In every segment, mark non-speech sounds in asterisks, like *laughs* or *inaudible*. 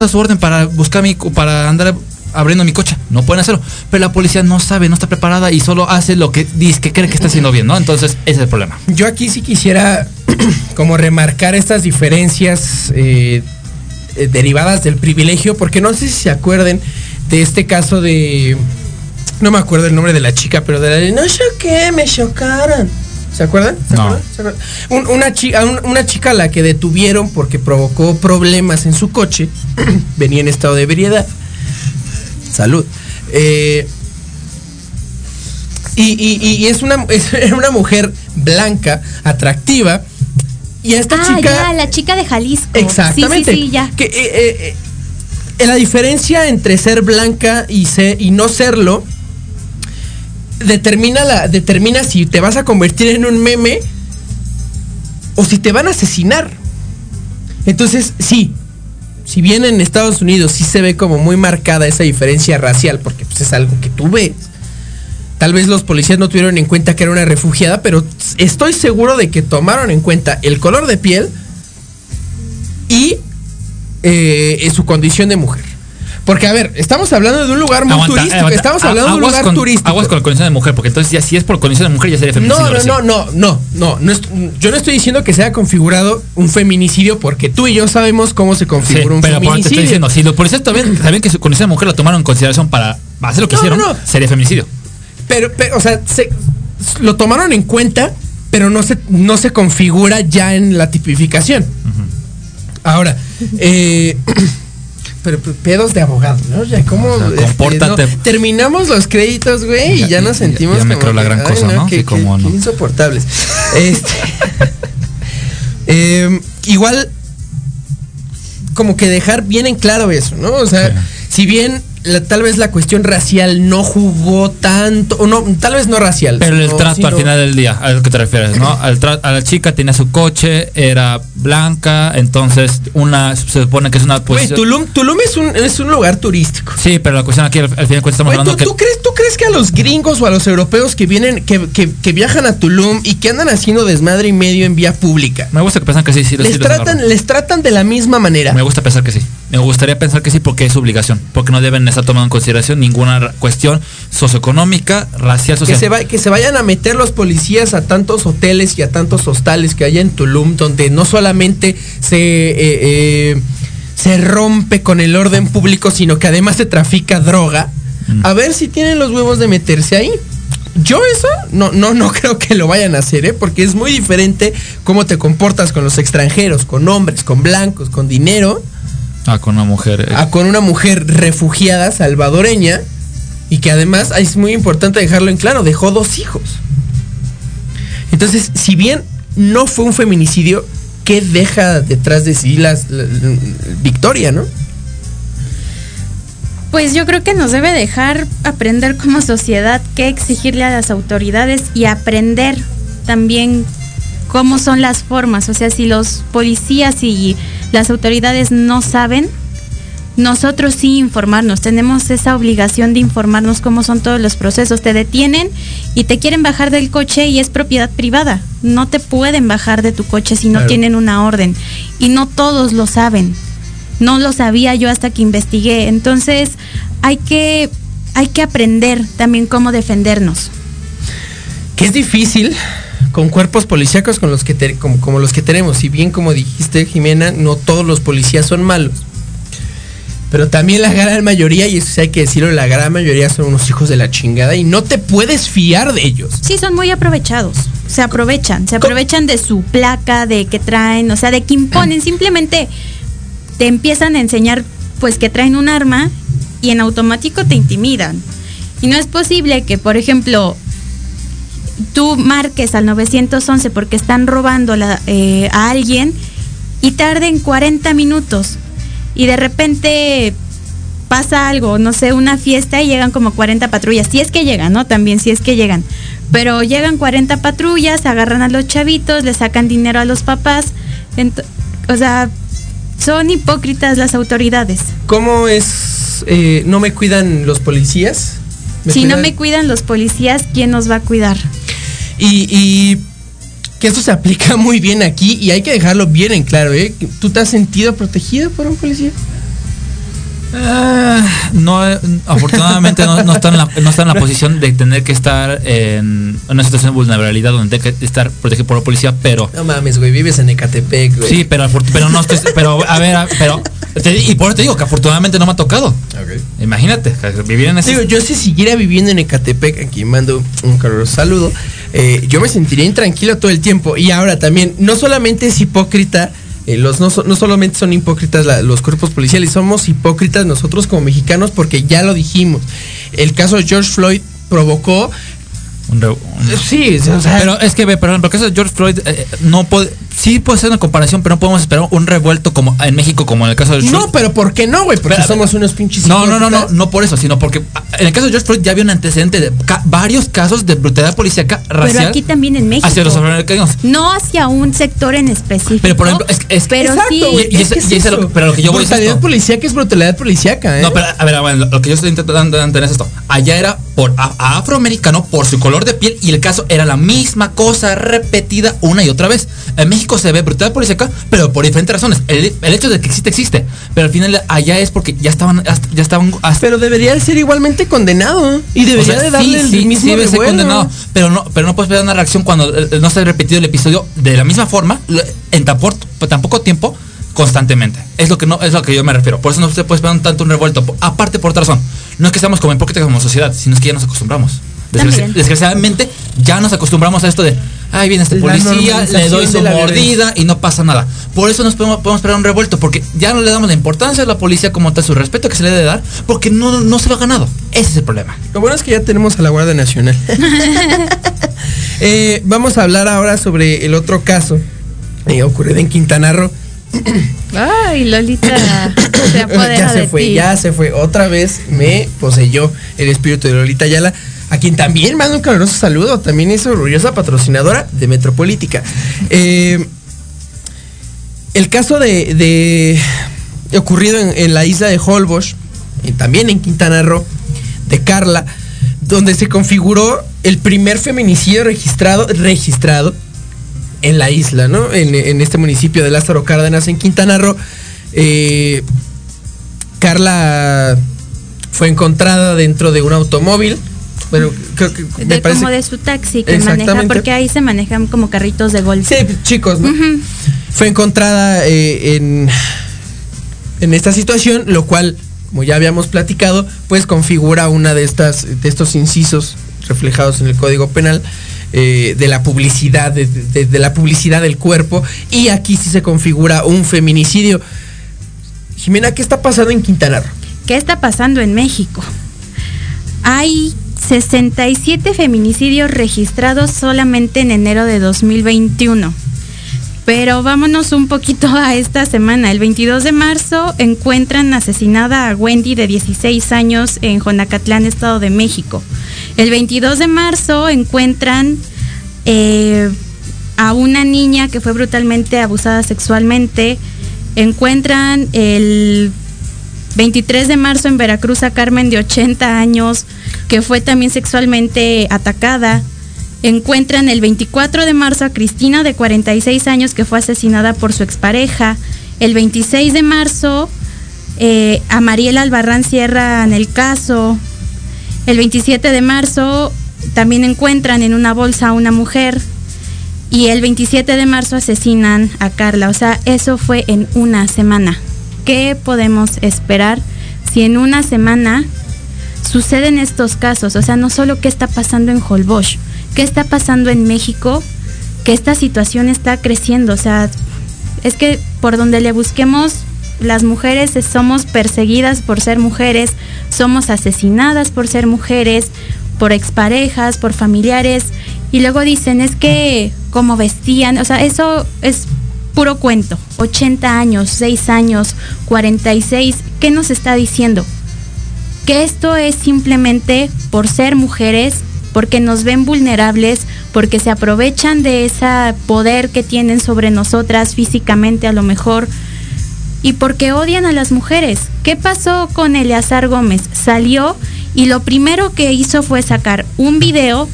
a su orden para buscar mi, para andar abriendo mi coche. No pueden hacerlo. Pero la policía no sabe, no está preparada y solo hace lo que dice que cree que está haciendo bien, ¿no? Entonces, ese es el problema. Yo aquí sí quisiera *clears throat* como remarcar estas diferencias eh, eh, derivadas del privilegio, porque no sé si se acuerden de este caso de. No me acuerdo el nombre de la chica, pero de la de no choqué, me chocaron. ¿Se acuerdan? ¿Se No. acuerdan? ¿Se acuerdan? Un- una, chica, un- una chica a la que detuvieron porque provocó problemas en su coche, *clears throat* venía en estado de ebriedad. Salud. Eh, y, y- y es una, *laughs* es una mujer blanca, atractiva. Y a esta ah, chica. ya, la chica de Jalisco. Exactamente. Sí, sí, sí, ya. Que, eh, eh, eh, la diferencia entre ser blanca y, ser, y no serlo determina, la, determina si te vas a convertir en un meme o si te van a asesinar. Entonces, sí, si bien en Estados Unidos sí se ve como muy marcada esa diferencia racial, porque pues, es algo que tú ves. Tal vez los policías no tuvieron en cuenta que era una refugiada, pero estoy seguro de que tomaron en cuenta el color de piel y eh, su condición de mujer. Porque, a ver, estamos hablando de un lugar muy Aguanta, turístico. aguanta. Estamos A- hablando de un lugar con- turístico. Aguas con la condición de mujer, porque entonces ya si es por condición de mujer ya sería feminicidio. No, no, sí. no, no, no, no, Yo no estoy diciendo que sea configurado un feminicidio porque tú y yo sabemos cómo se Sí, configura un pero por te feminicidio. estoy diciendo, si los policías también saben que su condición de mujer la tomaron en consideración para hacer lo que No, hicieron, no, sería feminicidio. Pero, pero, o sea, se- lo tomaron en cuenta, pero no se, no se configura ya en la tipificación. Ahora, eh, pero pero pedos de abogado, ¿no? Ya, ¿cómo? O sea, este, compórtate. no? Terminamos los créditos, güey, y Ya- ya nos ya- sentimos ya me como creo la que, gran ay, cosa, ¿no? Sí, insoportables. Este, *laughs* eh, igual, como que dejar bien en claro eso, ¿no? O sea, Sí. si bien la- tal vez la cuestión racial no jugó tanto, o no, tal vez no racial. Pero el sino- trato al sino- final del día, a lo que te refieres, ¿no? Al a la chica tenía su coche, era blanca, entonces una se supone que es una posición. Tulum, Tulum es un, es un lugar turístico. Sí, pero la cuestión aquí al, al final estamos ¿tú, hablando que tú crees, ¿Tú crees que a los gringos o a los europeos que vienen, que, que- que viajan a Tulum y que andan haciendo desmadre y medio en vía pública, me gusta que piensan que sí, sí, sí les los tratan, les tratan de la misma manera? Me gusta pensar que sí. Me gustaría pensar que sí porque es obligación, porque no deben estar tomando en consideración ninguna cuestión socioeconómica, racial, Que social. se, va- que se vayan a meter los policías a tantos hoteles y a tantos hostales que hay en Tulum, donde no solamente se, eh, eh, se rompe con el orden público, sino que además se trafica droga. Mm. A ver si tienen los huevos de meterse ahí. Yo eso no, no, no *laughs* creo que lo vayan a hacer, ¿eh? porque es muy diferente cómo te comportas con los extranjeros, con hombres, con blancos, con dinero, Ah, con una mujer. eh, a con una mujer refugiada salvadoreña y que además es muy importante dejarlo en claro, dejó dos hijos. Entonces, si bien no fue un feminicidio, ¿qué deja detrás de sí las, la- la- Victoria, no? Pues yo creo que nos debe dejar aprender como sociedad qué exigirle a las autoridades y aprender también cómo son las formas. O sea, si los policías y las autoridades no saben, nosotros sí informarnos. Tenemos esa obligación de informarnos cómo son todos los procesos. Te detienen y te quieren bajar del coche y es propiedad privada. No te pueden bajar de tu coche si no Claro. tienen una orden. Y no todos lo saben. No lo sabía yo hasta que investigué. Entonces, hay que, hay que aprender también cómo defendernos. Que es difícil con cuerpos policíacos con los que te- como, como los que tenemos. Si bien, como dijiste, Jimena, no todos los policías son malos. Pero también la gran mayoría, y eso sí hay que decirlo, la gran mayoría son unos hijos de la chingada y no te puedes fiar de ellos. Sí, son muy aprovechados. Se aprovechan, se aprovechan de su placa, de que traen, o sea, de que imponen. Simplemente te empiezan a enseñar, pues, que traen un arma y en automático te intimidan. Y no es posible que, por ejemplo, tú marques al 911 porque están robando la- eh, a alguien y tarden 40 minutos y de repente pasa algo, no sé, una fiesta y llegan como 40 patrullas. Si es que llegan, ¿no? También si es que llegan. Pero llegan 40 patrullas, agarran a los chavitos, le sacan dinero a los papás. O sea, son hipócritas las autoridades. ¿Cómo es? eh, ¿No me cuidan los policías? Si no me cuidan los policías, ¿quién nos va a cuidar? Y, y que esto se aplica *laughs* muy bien aquí y hay que dejarlo bien en claro, ¿eh? ¿Tú te has sentido protegido por un policía? Ah, no, eh, afortunadamente no, no está en la, no está en la posición de tener que estar en una situación de vulnerabilidad donde tiene que estar protegido por la policía, pero No mames, güey, vives en Ecatepec, güey. sí, pero pero no estoy, pero a ver, a- pero te- y por eso te digo que afortunadamente no me ha tocado. Imagínate, vivir en ese Digo, yo si siguiera viviendo en Ecatepec, aquí mando un caluroso saludo, eh, yo me sentiría intranquilo todo el tiempo. Y ahora también, no solamente es hipócrita, eh, los no, no solamente son hipócritas la- los cuerpos policiales, somos hipócritas nosotros como mexicanos porque ya lo dijimos. El caso de George Floyd provocó... un re- un- Sí, o sea, pero es que, ve, perdón, porque eso de George Floyd eh, no puede, sí puede ser una comparación, pero no podemos esperar un revuelto como en México como en el caso de George no, Floyd. pero ¿por qué no, güey? Porque Pero, somos unos pinches No, no, no, no, no por eso, sino porque ah, en el caso de George Floyd ya había un antecedente de ca- varios casos de brutalidad policíaca racial Pero aquí también en México. hacia los afroamericanos. No hacia un sector en específico. Pero, por ejemplo, es- es- pero Exacto, sí. güey. Y- y es ese- que es y lo- pero lo que yo voy es Brutalidad esto. policíaca es brutalidad policíaca, ¿eh? No, pero a ver, a ver, lo que yo estoy intentando entender es esto. Allá era por a- a afroamericano por su color de piel y el caso era la misma cosa repetida una y otra vez. En México se ve brutalidad policíaca, pero por diferentes razones. El, el hecho de que existe existe, pero al final allá es porque ya estaban ya estaban hasta- Pero debería de ser igualmente condenado. Y debería O sea, de darle sí, el sí, mismo sí debe ser condenado, pero no, pero no puedes esperar una reacción cuando eh, no se ha repetido el episodio de la misma forma en tan, por- tan poco tiempo constantemente. Es lo que no es lo que yo me refiero. Por eso no se puede esperar un tanto un revuelto. Por- Aparte por otra razón, no es que seamos como hipócritas como sociedad, sino es que ya nos acostumbramos. Desgraci- También. desgraciadamente ya nos acostumbramos a esto de, ay, viene este La policía, le doy su mordida y no pasa nada. Por eso nos podemos, podemos esperar un revuelto, porque ya no le damos la importancia a la policía como tal, su respeto que se le debe dar, porque no, no se lo ha ganado. Ese es el problema. Lo bueno es que ya tenemos a la Guardia Nacional. *laughs* Eh, vamos a hablar ahora sobre el otro caso eh, ocurrido en Quintana Roo. Ay, Lolita se *coughs* apodera ya se de fue, ti. ya se fue. Otra vez me poseyó el espíritu de Lolita Ayala, a quien también mando un caluroso saludo. También es orgullosa patrocinadora de Metropolítica. Eh, el caso de, ocurrido en, la isla de Holbox, y también en Quintana Roo, de Carla, donde se configuró el primer feminicidio registrado, registrado en la isla, ¿no? En, en este municipio de Lázaro Cárdenas, en Quintana Roo. Eh, Carla fue encontrada dentro de un automóvil. Bueno, creo que me De, parece. como de su taxi que maneja, porque ahí se manejan como carritos de golf. Sí, chicos, ¿no? Fue encontrada eh, en, en esta situación, lo cual, como ya habíamos platicado, pues configura una de estas, de estos incisos reflejados en el Código Penal. eh, de la publicidad, de, de- de la publicidad del cuerpo. Y aquí sí se configura un feminicidio. Jimena, ¿qué está pasando en Quintana Roo? ¿Qué está pasando en México? Hay 67 feminicidios registrados solamente en enero de 2021. Pero vámonos un poquito a esta semana. El 22 de marzo encuentran asesinada a Wendy de 16 años en Jonacatlán, Estado de México. El 22 de marzo encuentran eh, a una niña que fue brutalmente abusada sexualmente. Encuentran el 23 de marzo en Veracruz a Carmen de 80 años, que fue también sexualmente atacada. Encuentran el 24 de marzo a Cristina de 46 años, que fue asesinada por su expareja. El 26 de marzo eh, a Mariela Albarrán Sierra en el caso. El 27 de marzo también encuentran en una bolsa a una mujer. Y el 27 de marzo asesinan a Carla. O sea, eso fue en una semana. ¿Qué podemos esperar si en una semana suceden estos casos? O sea, no solo qué está pasando en Holbox, qué está pasando en México, que esta situación está creciendo. O sea, es que por donde le busquemos, las mujeres somos perseguidas por ser mujeres, somos asesinadas por ser mujeres, por exparejas, por familiares. Y luego dicen, es que como vestían, o sea, eso es puro cuento. 80 años, 6 años, 46, ¿qué nos está diciendo? Que esto es simplemente por ser mujeres, porque nos ven vulnerables, porque se aprovechan de ese poder que tienen sobre nosotras físicamente a lo mejor, y porque odian a las mujeres. ¿Qué pasó con Eleazar Gómez? Salió y lo primero que hizo fue sacar un video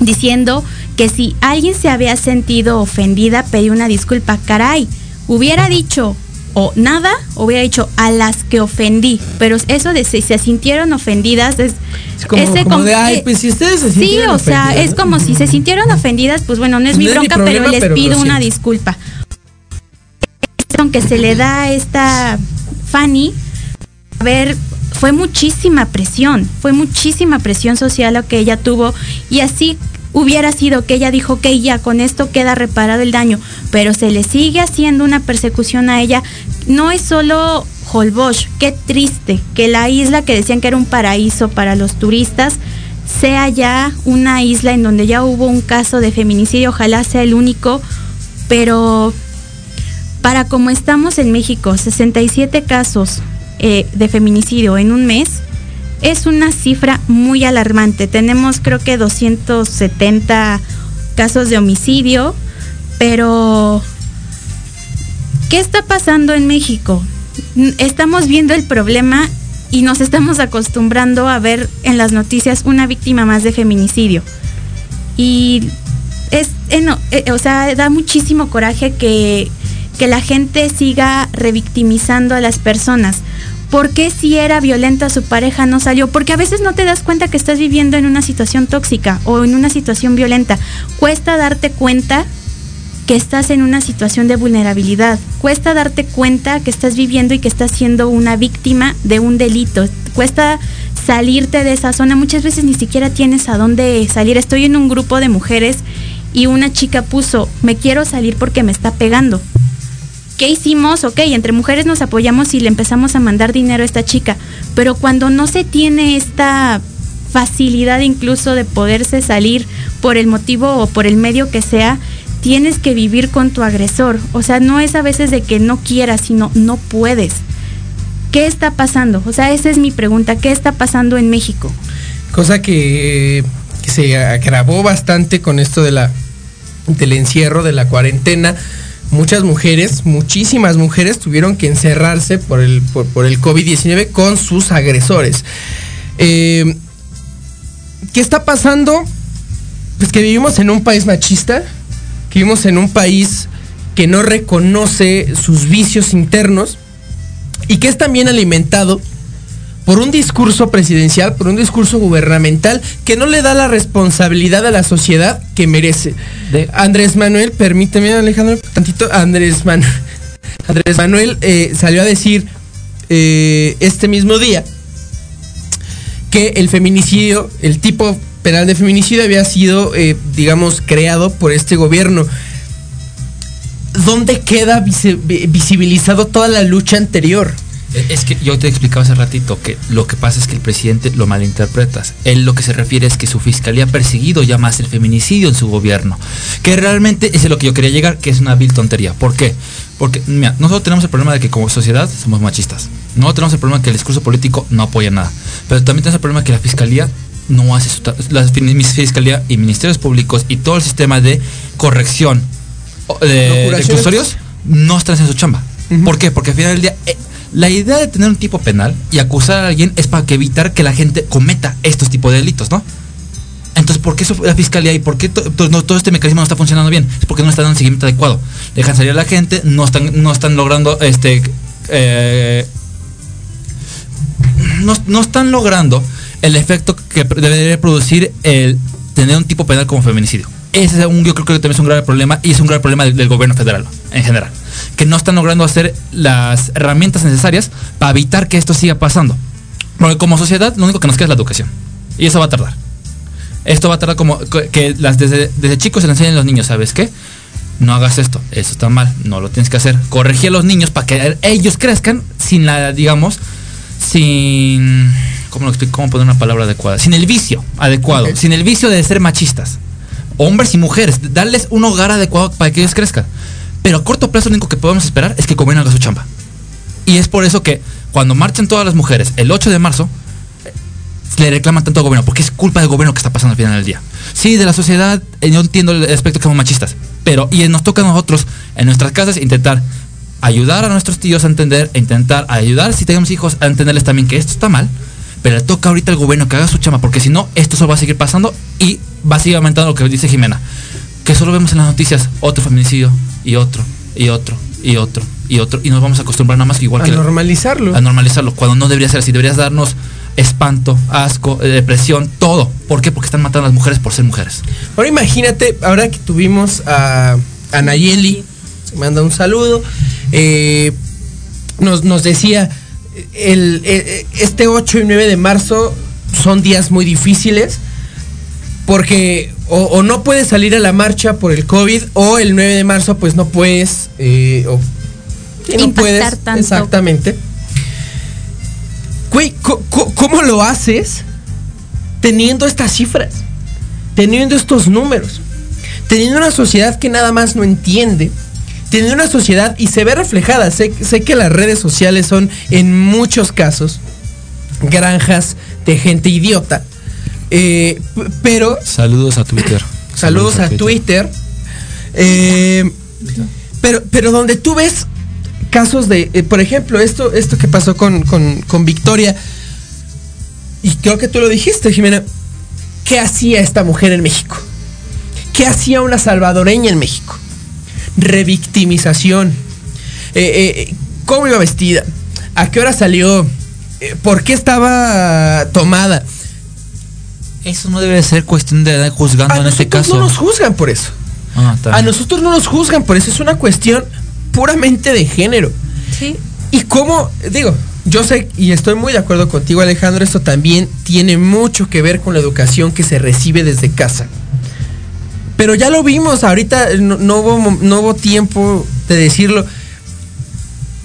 diciendo que si alguien se había sentido ofendida, pedí una disculpa. Caray, hubiera dicho o nada hubiera dicho a las que ofendí. Pero eso de si se sintieron ofendidas es, Es como, ese como con- de, ay, pues si ustedes se Sí, o sea, es como si se sintieron ofendidas, pues bueno, no es mi no es mi bronca, pero les pero pido una disculpa. Aunque se le da a esta Fanny, a ver, fue muchísima presión, fue muchísima presión social lo que ella tuvo y así hubiera sido que ella dijo que ya con esto queda reparado el daño, pero se le sigue haciendo una persecución a ella. No es solo Holbox, qué triste que la isla que decían que era un paraíso para los turistas sea ya una isla en donde ya hubo un caso de feminicidio, ojalá sea el único, pero para como estamos en México, 67 casos eh, de feminicidio en un mes, es una cifra muy alarmante. Tenemos creo que 270 casos de homicidio, pero ¿qué está pasando en México? Estamos viendo el problema y nos estamos acostumbrando a ver en las noticias una víctima más de feminicidio. Y es, eh, eh, o sea, da muchísimo coraje que, que la gente siga revictimizando a las personas. ¿Por qué si era violenta su pareja no salió? Porque a veces no te das cuenta que estás viviendo en una situación tóxica o en una situación violenta. Cuesta darte cuenta que estás en una situación de vulnerabilidad. Cuesta darte cuenta que estás viviendo y que estás siendo una víctima de un delito. Cuesta salirte de esa zona. Muchas veces ni siquiera tienes a dónde salir. Estoy en un grupo de mujeres y una chica puso, me quiero salir porque me está pegando. ¿Qué hicimos? Ok, entre mujeres nos apoyamos y le empezamos a mandar dinero a esta chica. Pero cuando no se tiene esta facilidad incluso de poderse salir por el motivo o por el medio que sea, tienes que vivir con tu agresor. O sea, no es a veces de que no quieras, sino no puedes. ¿Qué está pasando? O sea, esa es mi pregunta. ¿Qué está pasando en México? Cosa que, que se agravó bastante con esto de la, del encierro, de la cuarentena. Muchas mujeres, muchísimas mujeres tuvieron que encerrarse por el, por, el COVID-19 con sus agresores. Eh, ¿Qué está pasando? Pues que vivimos en un país machista, que vivimos en un país que no reconoce sus vicios internos y que es también alimentado por un discurso presidencial, por un discurso gubernamental que no le da la responsabilidad a la sociedad que merece. De- Andrés Manuel, permíteme Alejandro, tantito, Andrés Manuel, *laughs* Andrés Manuel eh, salió a decir eh, este mismo día que el feminicidio, el tipo penal de feminicidio había sido, eh, digamos, creado por este gobierno. ¿Dónde queda visi- vi- visibilizado toda la lucha anterior? Es que yo te explicaba hace ratito que lo que pasa es que el presidente lo malinterpretas. Él lo que se refiere es que su fiscalía ha perseguido ya más el feminicidio en su gobierno. Que realmente es a lo que yo quería llegar, que es una vil tontería. ¿Por qué? Porque, mira, nosotros tenemos el problema de que como sociedad somos machistas. No tenemos el problema de que el discurso político no apoya nada. Pero también tenemos el problema de que la fiscalía no hace su... La fiscalía y ministerios públicos y todo el sistema de corrección o- de, de custodios no están haciendo su chamba. ¿Por qué? Porque al final del día, eh, la idea de tener un tipo penal y acusar a alguien es para que evitar que la gente cometa estos tipos de delitos, ¿no? Entonces, ¿por qué eso, la fiscalía y por qué todo este mecanismo no está funcionando bien? Es porque no están dando seguimiento adecuado. Dejan salir a la gente, no están, no están logrando este eh, no, no están logrando el efecto que debería producir el tener un tipo penal como feminicidio. Ese es un, yo creo que también es un grave problema y es un grave problema del, del gobierno federal en general. Que no están logrando hacer las herramientas necesarias para evitar que esto siga pasando. Porque como sociedad lo único que nos queda es la educación. Y eso va a tardar. Esto va a tardar como que- las, desde, desde chicos se le enseñen a los niños, ¿sabes qué? No hagas esto, eso está mal, no lo tienes que hacer. Corregir a los niños para que ellos crezcan sin la, digamos, sin. ¿Cómo lo explico? ¿Cómo poner una palabra adecuada? Sin el vicio adecuado, sin el vicio de ser machistas. Hombres y mujeres, darles un hogar adecuado para que ellos crezcan. Pero a corto plazo lo único que podemos esperar es que gobierno haga su chamba. Y es por eso que cuando marchan todas las mujeres el 8 de marzo, eh, le reclaman tanto al gobierno, porque es culpa del gobierno que está pasando al final del día. Sí, de la sociedad, eh, yo entiendo el aspecto que somos machistas, pero y nos toca a nosotros en nuestras casas intentar ayudar a nuestros tíos a entender, e intentar ayudar si tenemos hijos a entenderles también que esto está mal, pero le toca ahorita al gobierno que haga su chama, porque si no, esto solo va a seguir pasando y va a seguir aumentando lo que dice Jimena, que solo vemos en las noticias otro feminicidio y otro y otro y otro y otro y nos vamos a acostumbrar nada más que igual a que normalizarlo. a normalizarlo cuando no debería ser así deberías darnos espanto asco eh, depresión todo ¿por qué? porque están matando a las mujeres por ser mujeres Ahora imagínate, ahora que tuvimos a, a Nayeli, se manda un saludo, eh, nos, nos decía, el, eh, este 8 y 9 de marzo son días muy difíciles porque o, o no puedes salir a la marcha por el COVID o el 9 de marzo pues no puedes, eh, o, no Impactar puedes, tanto. exactamente. Güey, ¿cómo lo haces teniendo estas cifras? Teniendo estos números. Teniendo una sociedad que nada más no entiende. Teniendo una sociedad y se ve reflejada. Sé, sé que las redes sociales son en muchos casos granjas de gente idiota. Eh, pero saludos a Twitter *coughs* Saludos, a Twitter. Eh, pero, pero donde tú ves casos de, eh, por ejemplo, esto, esto que pasó con, con, con Victoria, y creo que tú lo dijiste, Jimena, ¿qué hacía esta mujer en México? ¿Qué hacía una salvadoreña en México? Revictimización. Eh, eh, ¿Cómo iba vestida? ¿A qué hora salió? Eh, ¿Por qué estaba tomada? eso no debe ser cuestión de juzgando A en este nosotros caso no nos juzgan por eso. Ah, A nosotros no nos juzgan, por eso es una cuestión puramente de género. Sí. Y cómo, digo, yo sé y estoy muy de acuerdo contigo Alejandro, esto también tiene mucho que ver con la educación que se recibe desde casa. Pero ya lo vimos, ahorita no, no hubo, no hubo tiempo de decirlo.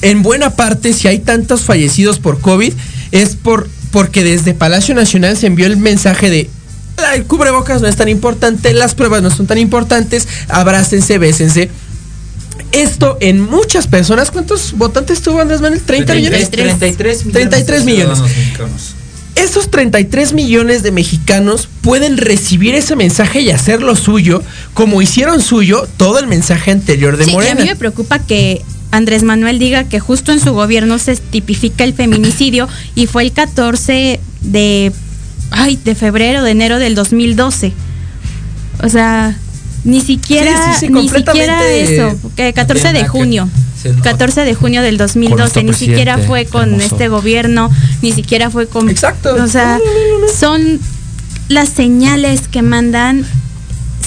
En buena parte, si hay tantos fallecidos por COVID, es por, porque desde Palacio Nacional se envió el mensaje de "Ah, el cubrebocas no es tan importante, las pruebas no son tan importantes, abrácense, bésense. Esto en muchas personas, ¿cuántos votantes tuvo Andrés Manuel? 30 millones. 33 millones. 33 millones. Esos 33 millones de mexicanos pueden recibir ese mensaje y hacerlo suyo, como hicieron suyo todo el mensaje anterior de Sí, y a Morena. mí me preocupa que Andrés Manuel diga que justo en su gobierno se tipifica el feminicidio y fue el 14 de ay, de febrero, de enero del 2012. O sea, ni siquiera Sí, sí, sí, ni siquiera eso, que 14 tiene de junio. Sí, no. 14 de junio del 2012, nuestro ni siquiera fue con hermoso. este gobierno, ni siquiera fue con Exacto. O sea, son las señales que mandan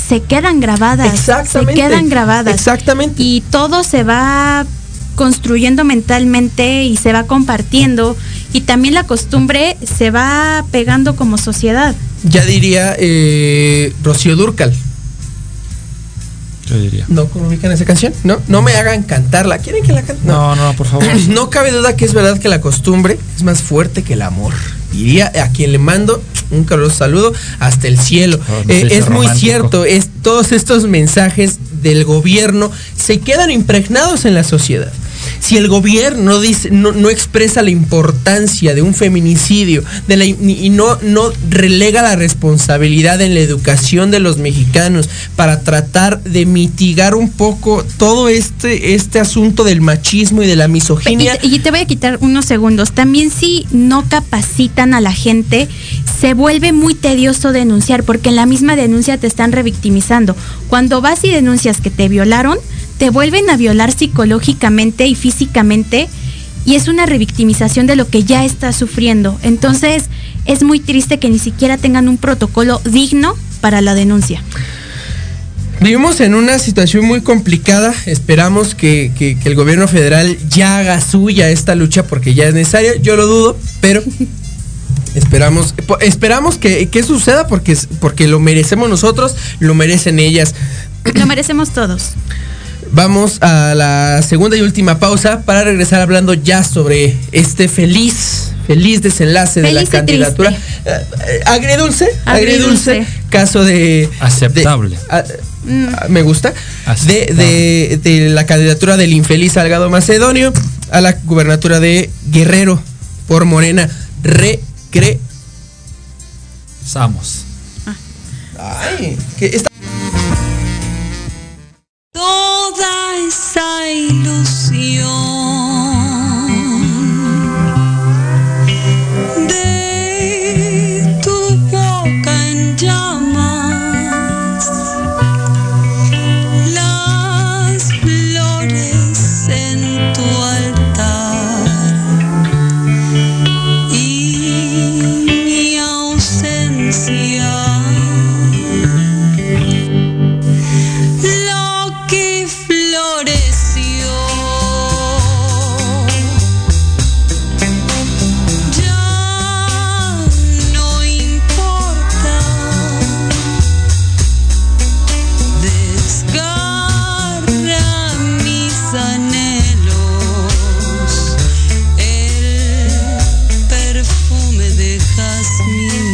se quedan grabadas, Exactamente. se quedan grabadas. Exactamente. Y todo se va construyendo mentalmente y se va compartiendo y también la costumbre se va pegando como sociedad. Ya diría eh, Rocío Durcal. Yo diría. ¿No ubican esa canción? No, no me hagan cantarla. ¿Quieren que la cante? No, no, por favor. *clears throat* No cabe duda que es verdad que la costumbre es más fuerte que el amor. Diría a quien le mando un caluroso saludo hasta el cielo. Oh, no Eh, es muy cierto, es, todos estos mensajes del gobierno se quedan impregnados en la sociedad. Si el gobierno dice, no, no expresa la importancia de un feminicidio de la- y no, no relega la responsabilidad en la educación de los mexicanos para tratar de mitigar un poco todo este, este asunto del machismo y de la misoginia. y te voy a quitar unos segundos. También si no capacitan a la gente, se vuelve muy tedioso denunciar, porque en la misma denuncia te están revictimizando. Cuando vas y denuncias que te violaron, te vuelven a violar psicológicamente y físicamente, y es una revictimización de lo que ya estás sufriendo. Entonces, es muy triste que ni siquiera tengan un protocolo digno para la denuncia. Vivimos en una situación muy complicada. Esperamos que, que- que el gobierno federal ya haga suya esta lucha porque ya es necesaria. Yo lo dudo, pero esperamos, esperamos que, que suceda porque, porque lo merecemos nosotros, lo merecen ellas. Lo merecemos todos. Vamos a la segunda y última pausa para regresar hablando ya sobre este feliz, feliz desenlace de la candidatura. triste. Eh, agridulce, agridulce, Agridulce. caso de... Aceptable. de- ah, Mm. me gusta. De, de- de la candidatura del infeliz Salgado Macedonio a la gubernatura de Guerrero por Morena. Recre... Samos. Ay, que esta- me.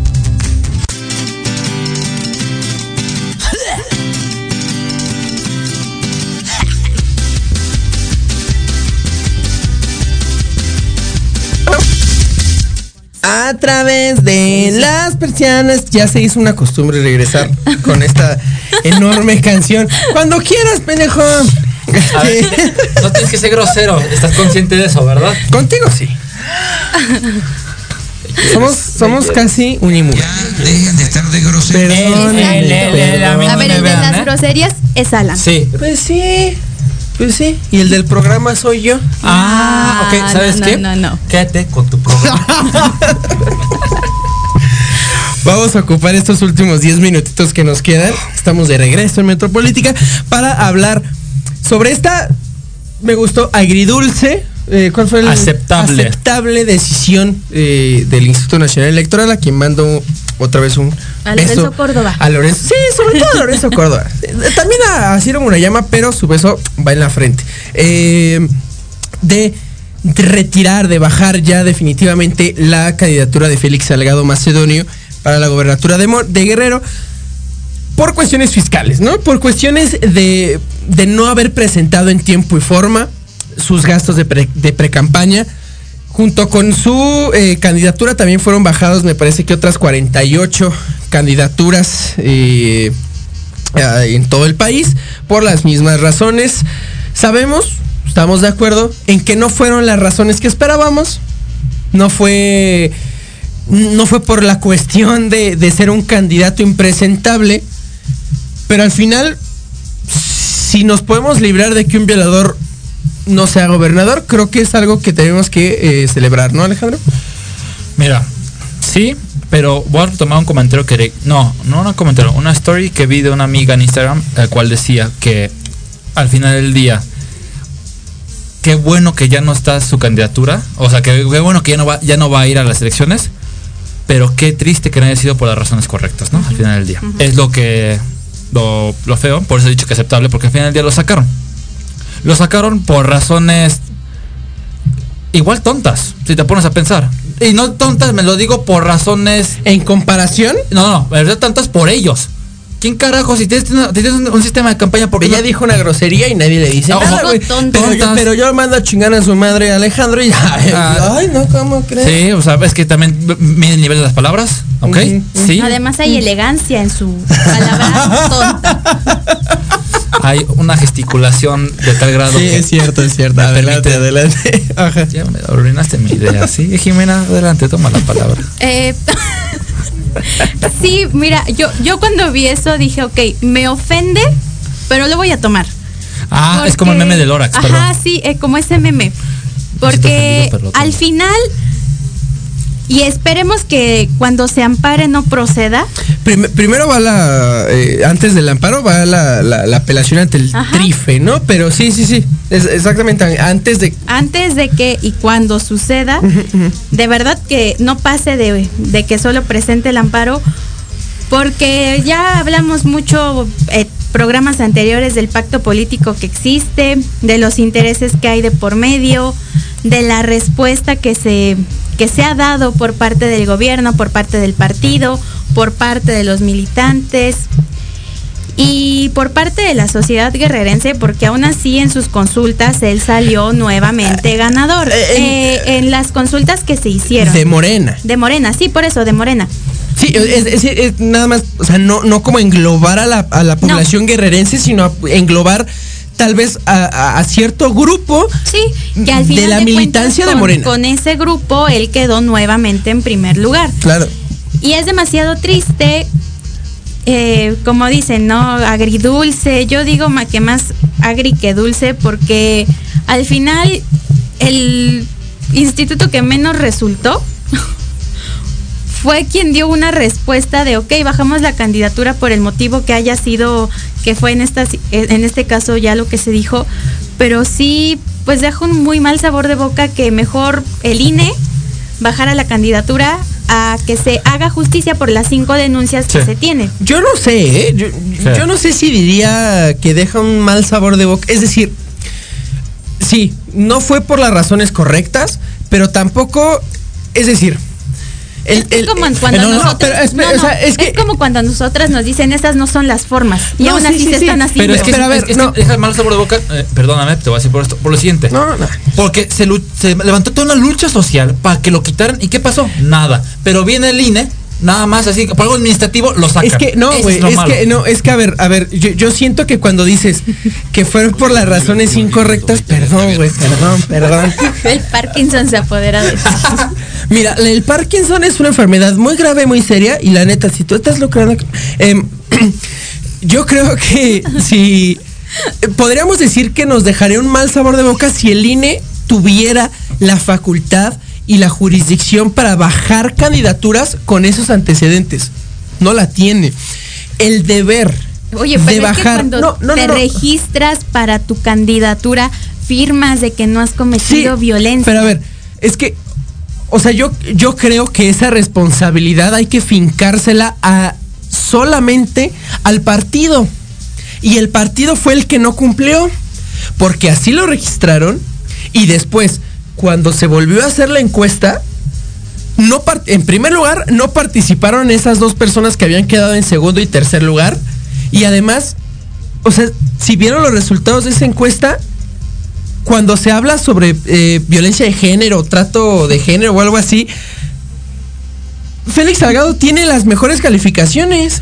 A través de las persianas ya se hizo una costumbre regresar con esta enorme canción. Cuando quieras, pendejo. A ver, no tienes que ser grosero, estás consciente de eso, ¿verdad? Contigo sí. Somos, somos casi unimus. Ya dejen de estar de groseros. Eh, a ver, el de las ¿eh? groserías es Alan. Sí. Pues sí, pues sí. Y el del programa soy yo. Ah, ok, Ah, ¿sabes no, qué? no, no. Quédate con tu programa. *laughs* Vamos a ocupar estos últimos 10 minutitos que nos quedan. Estamos de regreso en Metropolítica para hablar sobre esta, me gustó, agridulce. eh, ¿Cuál fue el Aceptable. aceptable decisión eh, del Instituto Nacional Electoral? A quien mando otra vez un A beso Lorenzo Córdoba. A Lorenzo, sí, sobre todo a Lorenzo *laughs* Córdoba. También a, a Ciro Murayama, pero su beso va en la frente. Eh, de retirar, de bajar ya definitivamente la candidatura de Félix Salgado Macedonio para la gobernatura de Guerrero por cuestiones fiscales, ¿no? Por cuestiones de, de no haber presentado en tiempo y forma sus gastos de, pre, de precampaña. Junto con su eh, candidatura también fueron bajados, me parece que otras 48 candidaturas eh, en todo el país por las mismas razones. Sabemos, estamos de acuerdo, en que no fueron las razones que esperábamos. No fue. No fue por la cuestión de, de ser un candidato impresentable. Pero al final, si nos podemos librar de que un violador no sea gobernador, creo que es algo que tenemos que eh, celebrar, ¿no, Alejandro? Mira, sí, pero voy a retomar un comentario que... No, no un comentario, una story que vi de una amiga en Instagram, el cual decía que al final del día, qué bueno que ya no está su candidatura, o sea, que qué bueno que ya no va, ya no va a ir a las elecciones, pero qué triste que no haya sido por las razones correctas, ¿no? Al final del día. Es lo que... Lo, lo feo, por eso he dicho que aceptable, porque al final del día lo sacaron. Lo sacaron por razones igual tontas, si te pones a pensar. Y no tontas, me lo digo por razones. En comparación, No, no, en verdad tontas por ellos. ¿Quién carajo? Si tienes, un, un sistema de campaña, porque ella dijo una grosería y nadie le dice No, nada, güey. Pero yo, pero yo mando a chingar a su madre Alejandro y ya. Ah. *laughs* ay, no, ¿cómo crees? Sí, o sea, es que también mide el nivel de las palabras, ¿ok? Sí. Además hay elegancia en su palabra *laughs* tonta. Hay una gesticulación de tal grado Sí, que es cierto, es cierto. Adelante, permite- adelante. *laughs* Ajá. Ya me arruinaste mi idea, ¿sí? Jimena, adelante, toma la palabra. Eh, *laughs* sí, mira, yo, yo cuando vi eso dije, ok, me ofende, pero lo voy a tomar. Ah, es como el meme de Lorax, Ajá, perdón. sí, eh, como ese meme. Me Porque ofendido, al final, y esperemos que cuando se ampare no proceda, Prim- primero va la. eh, antes del amparo va la, la- la apelación ante el Ajá. trife, ¿no? Pero sí, sí, sí. Es exactamente antes de. antes de que y cuando suceda, de verdad que no pase de, de que solo presente el amparo, porque ya hablamos mucho eh, programas anteriores del pacto político que existe, de los intereses que hay de por medio, de la respuesta que se que se ha dado por parte del gobierno, por parte del partido, por parte de los militantes y por parte de la sociedad guerrerense, porque aún así en sus consultas él salió nuevamente ganador. Eh, en- Eh, en las consultas que se hicieron. De Morena. De Morena, sí, por eso, de Morena. Sí, es, es- es nada más, o sea, no, no como englobar a la, a la población guerrerense, sino englobar tal vez a, a- a cierto grupo. Sí, que al De final la cuentas, militancia de con- Morena. Con ese grupo él quedó nuevamente en primer lugar. Claro. Y es demasiado triste, eh, como dicen, ¿no? Agridulce. Yo digo que más agri que dulce porque al final el instituto que menos resultó *laughs* fue quien dio una respuesta de, ok, bajamos la candidatura por el motivo que haya sido, que fue en, esta, en este caso ya lo que se dijo, pero sí pues deja un muy mal sabor de boca que mejor el INE bajara la candidatura a que se haga justicia por las cinco denuncias que Sí. se tienen. Yo no sé, ¿eh? Yo, yo no sé si diría que deja un mal sabor de boca. Es decir, sí, no fue por las razones correctas, pero tampoco, es decir, el- es, como cuando no, no, no, nosotros, pero espera, no, no, o sea, es es, que como cuando a nosotras nos dicen esas no son las formas y No, aún sí, así sí, se sí. están haciendo. Pero es que, Pero a ver, es que no. deja el mal sabor de boca, eh, perdóname, te voy a decir por esto, por lo siguiente. No, no. Porque se, lu- se levantó toda una lucha social para que lo quitaran. ¿Y qué pasó? Nada. Pero viene el INE, nada más así, por algo administrativo lo sacan. Es que no, güey, es, que no, es que a ver, a ver, yo, yo siento que cuando dices que fueron por las razones incorrectas, perdón, güey, perdón, perdón. El Parkinson se apodera de ti. *laughs* Mira, el Parkinson es una enfermedad muy grave, muy seria y la neta, si tú estás lucrando, em, *clears throat* yo creo que si podríamos decir que nos dejaría un mal sabor de boca si el INE tuviera la facultad y la jurisdicción para bajar candidaturas con esos antecedentes. No la tiene. El deber Oye, de pero es que bajar. cuando no, no, te no, registras para tu candidatura, firmas de que no has cometido violencia. Pero a ver, es que, o sea, yo, yo creo que esa responsabilidad hay que fincársela a solamente al partido. Y el partido fue el que no cumplió. Porque así lo registraron. Y después, cuando se volvió a hacer la encuesta, no en primer lugar, no participaron esas dos personas que habían quedado en segundo y tercer lugar. Y además, o sea, si vieron los resultados de esa encuesta, cuando se habla sobre eh, violencia de género, trato de género o algo así, Félix Salgado tiene las mejores calificaciones.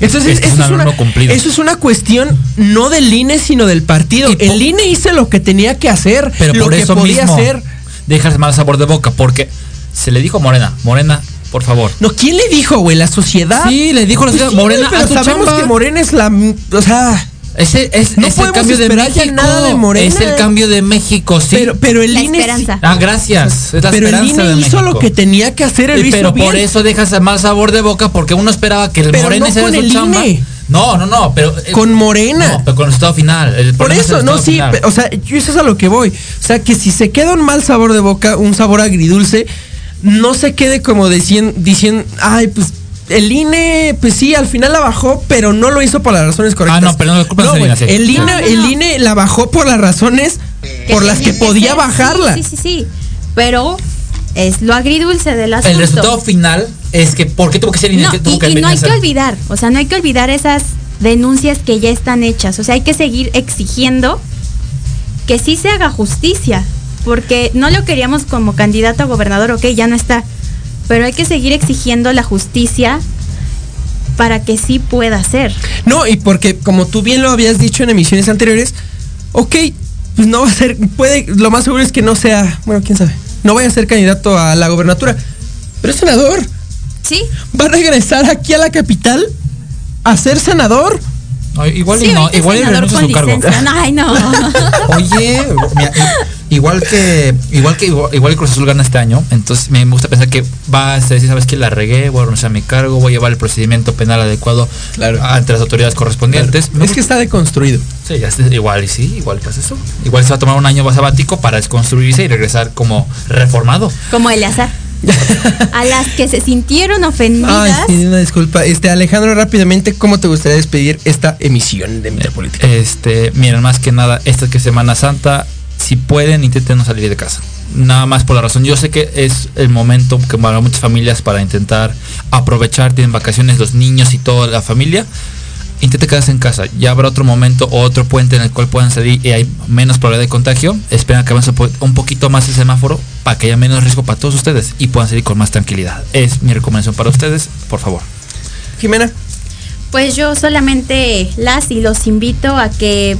Entonces, eso, es una, eso es una cuestión no del INE, sino del partido. Y El INE hizo lo que tenía que hacer, Pero lo por que eso podía mismo hacer. dejas mal sabor de boca. Porque se le dijo a Morena, Morena, por favor. No, ¿quién le dijo, güey? ¿La sociedad? Sí, le dijo a la sociedad, Morena, pero sabemos chamba. que Morena es la... O sea... Ese es, No es el cambio de México. nada de Morena. Es el cambio de México, sí. Pero, pero el La INE... esperanza. ah, gracias. Es la Pero el INE de hizo lo que tenía que hacer, lo pero por bien. eso dejas el mal sabor de boca porque uno esperaba que el Pero Morena no hiciera con su el chamba. INE. No, no, no, pero eh, Con Morena. No, pero con el resultado final. El Por es el eso, no, sí, o sea, yo eso es a lo que voy. O sea, que si se queda un mal sabor de boca, un sabor agridulce, no se quede como diciendo, diciendo ay, pues el INE, pues sí, al final la bajó, pero no lo hizo por las razones correctas. Ah, no, pero no, culpa no sí. el. INE, No, no, el. INE la bajó por las razones por las que podía bajarla. Sí, sí, sí, sí. Pero es lo agridulce del asunto. el resultado final es que ¿por qué tuvo que ser INE? No, ¿Qué tuvo y, que y no hay que olvidar, o sea, no hay que olvidar esas denuncias que ya están hechas. O sea, hay que seguir exigiendo que sí se haga justicia, porque no lo queríamos como candidato a gobernador, ok, ya no está. Pero hay que seguir exigiendo la justicia para que sí pueda ser. No, y porque como tú bien lo habías dicho en emisiones anteriores, ok, pues no va a ser, puede, lo más seguro es que no sea, bueno, quién sabe, no vaya a ser candidato a la gobernatura, pero es senador, ¿Sí? va a regresar aquí a la capital a ser senador. No, igual sí, y no, igual y renuncia a su cargo. ay, no. *laughs* Oye, mira, igual que igual que igual, igual que Cruz Azul gana este año, entonces me gusta pensar que va a decir, sabes que la regué, voy a renunciar a mi cargo, voy a llevar el procedimiento penal adecuado Claro. ante las autoridades correspondientes. Es que está deconstruido. Sí, ya igual y sí, igual que hace eso. Igual se va a tomar un año sabático para desconstruirse y regresar como reformado. Como Eleazar. *laughs* A las que se sintieron Ay, ofendidas. sí, una disculpa. Este, Alejandro, rápidamente, ¿cómo te gustaría despedir esta emisión de Metropolítica? Este, miren, más que nada, esta que es Semana Santa, si pueden, intenten no salir de casa. Nada más por la razón. Yo sé que es el momento que para muchas familias para intentar aprovechar, tienen vacaciones los niños y toda la familia. Intente quedarse en casa. Ya habrá otro momento o otro puente en el cual puedan salir y hay menos probabilidad de contagio. Esperen que avance un poquito más el semáforo para que haya menos riesgo para todos ustedes y puedan salir con más tranquilidad. Es mi recomendación para ustedes, por favor. Jimena. Pues yo solamente las y los invito a que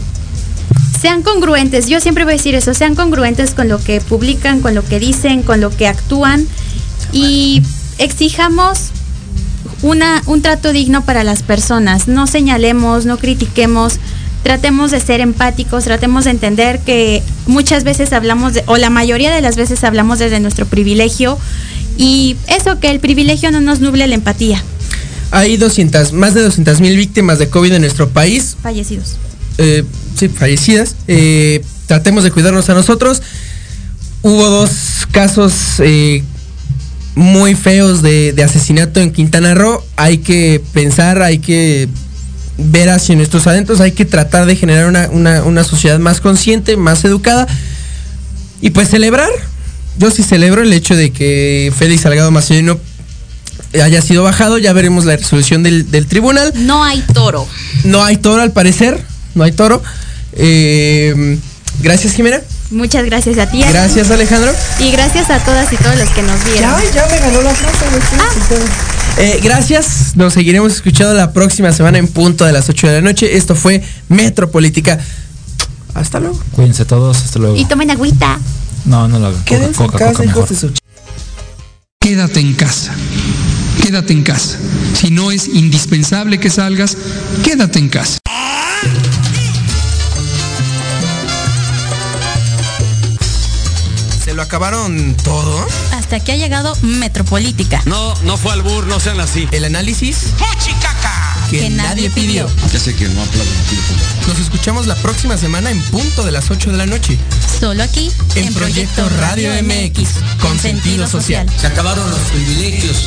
sean congruentes. Yo siempre voy a decir eso, sean congruentes con lo que publican, con lo que dicen, con lo que actúan y exijamos una, un trato digno para las personas. No señalemos, no critiquemos, tratemos de ser empáticos, tratemos de entender que muchas veces hablamos, de, o la mayoría de las veces hablamos desde nuestro privilegio y eso, que el privilegio no nos nuble la empatía. Hay 200, más de 200 mil víctimas de COVID en nuestro país. Fallecidos. eh, sí, fallecidas. Eh, tratemos de cuidarnos a nosotros. Hubo dos casos eh, muy feos de, de asesinato en Quintana Roo. Hay que pensar, hay que ver hacia nuestros adentros, hay que tratar de generar una, una- una sociedad más consciente, más educada. Y pues celebrar. Yo sí celebro el hecho de que Félix Salgado Macedonio haya sido bajado. Ya veremos la resolución del, del tribunal. No hay toro. No hay toro al parecer. No hay toro. Eh, gracias Jimena. Muchas gracias a ti. Gracias Alejandro. Y gracias a todas y todos los que nos vieron. ya me ganó la Eh, gracias. Nos seguiremos escuchando la próxima semana en punto de las 8 de la noche. Esto fue Metropolítica. Hasta luego. Cuídense todos, hasta luego. Y tomen agüita. No, no lo hagan. Coca, en coca, casa, coca hijos mejor. de su Quédate en casa. Quédate en casa. Si no es indispensable que salgas, quédate en casa. ¿Se lo acabaron todo? Hasta aquí ha llegado Metropolítica. No, no fue albur, no sean así. El análisis que, Que nadie pidió. Ya sé que no. Nos escuchamos la próxima semana en punto de las 8 de la noche. Solo aquí En Proyecto Radio MX, con sentido social. Se acabaron los privilegios.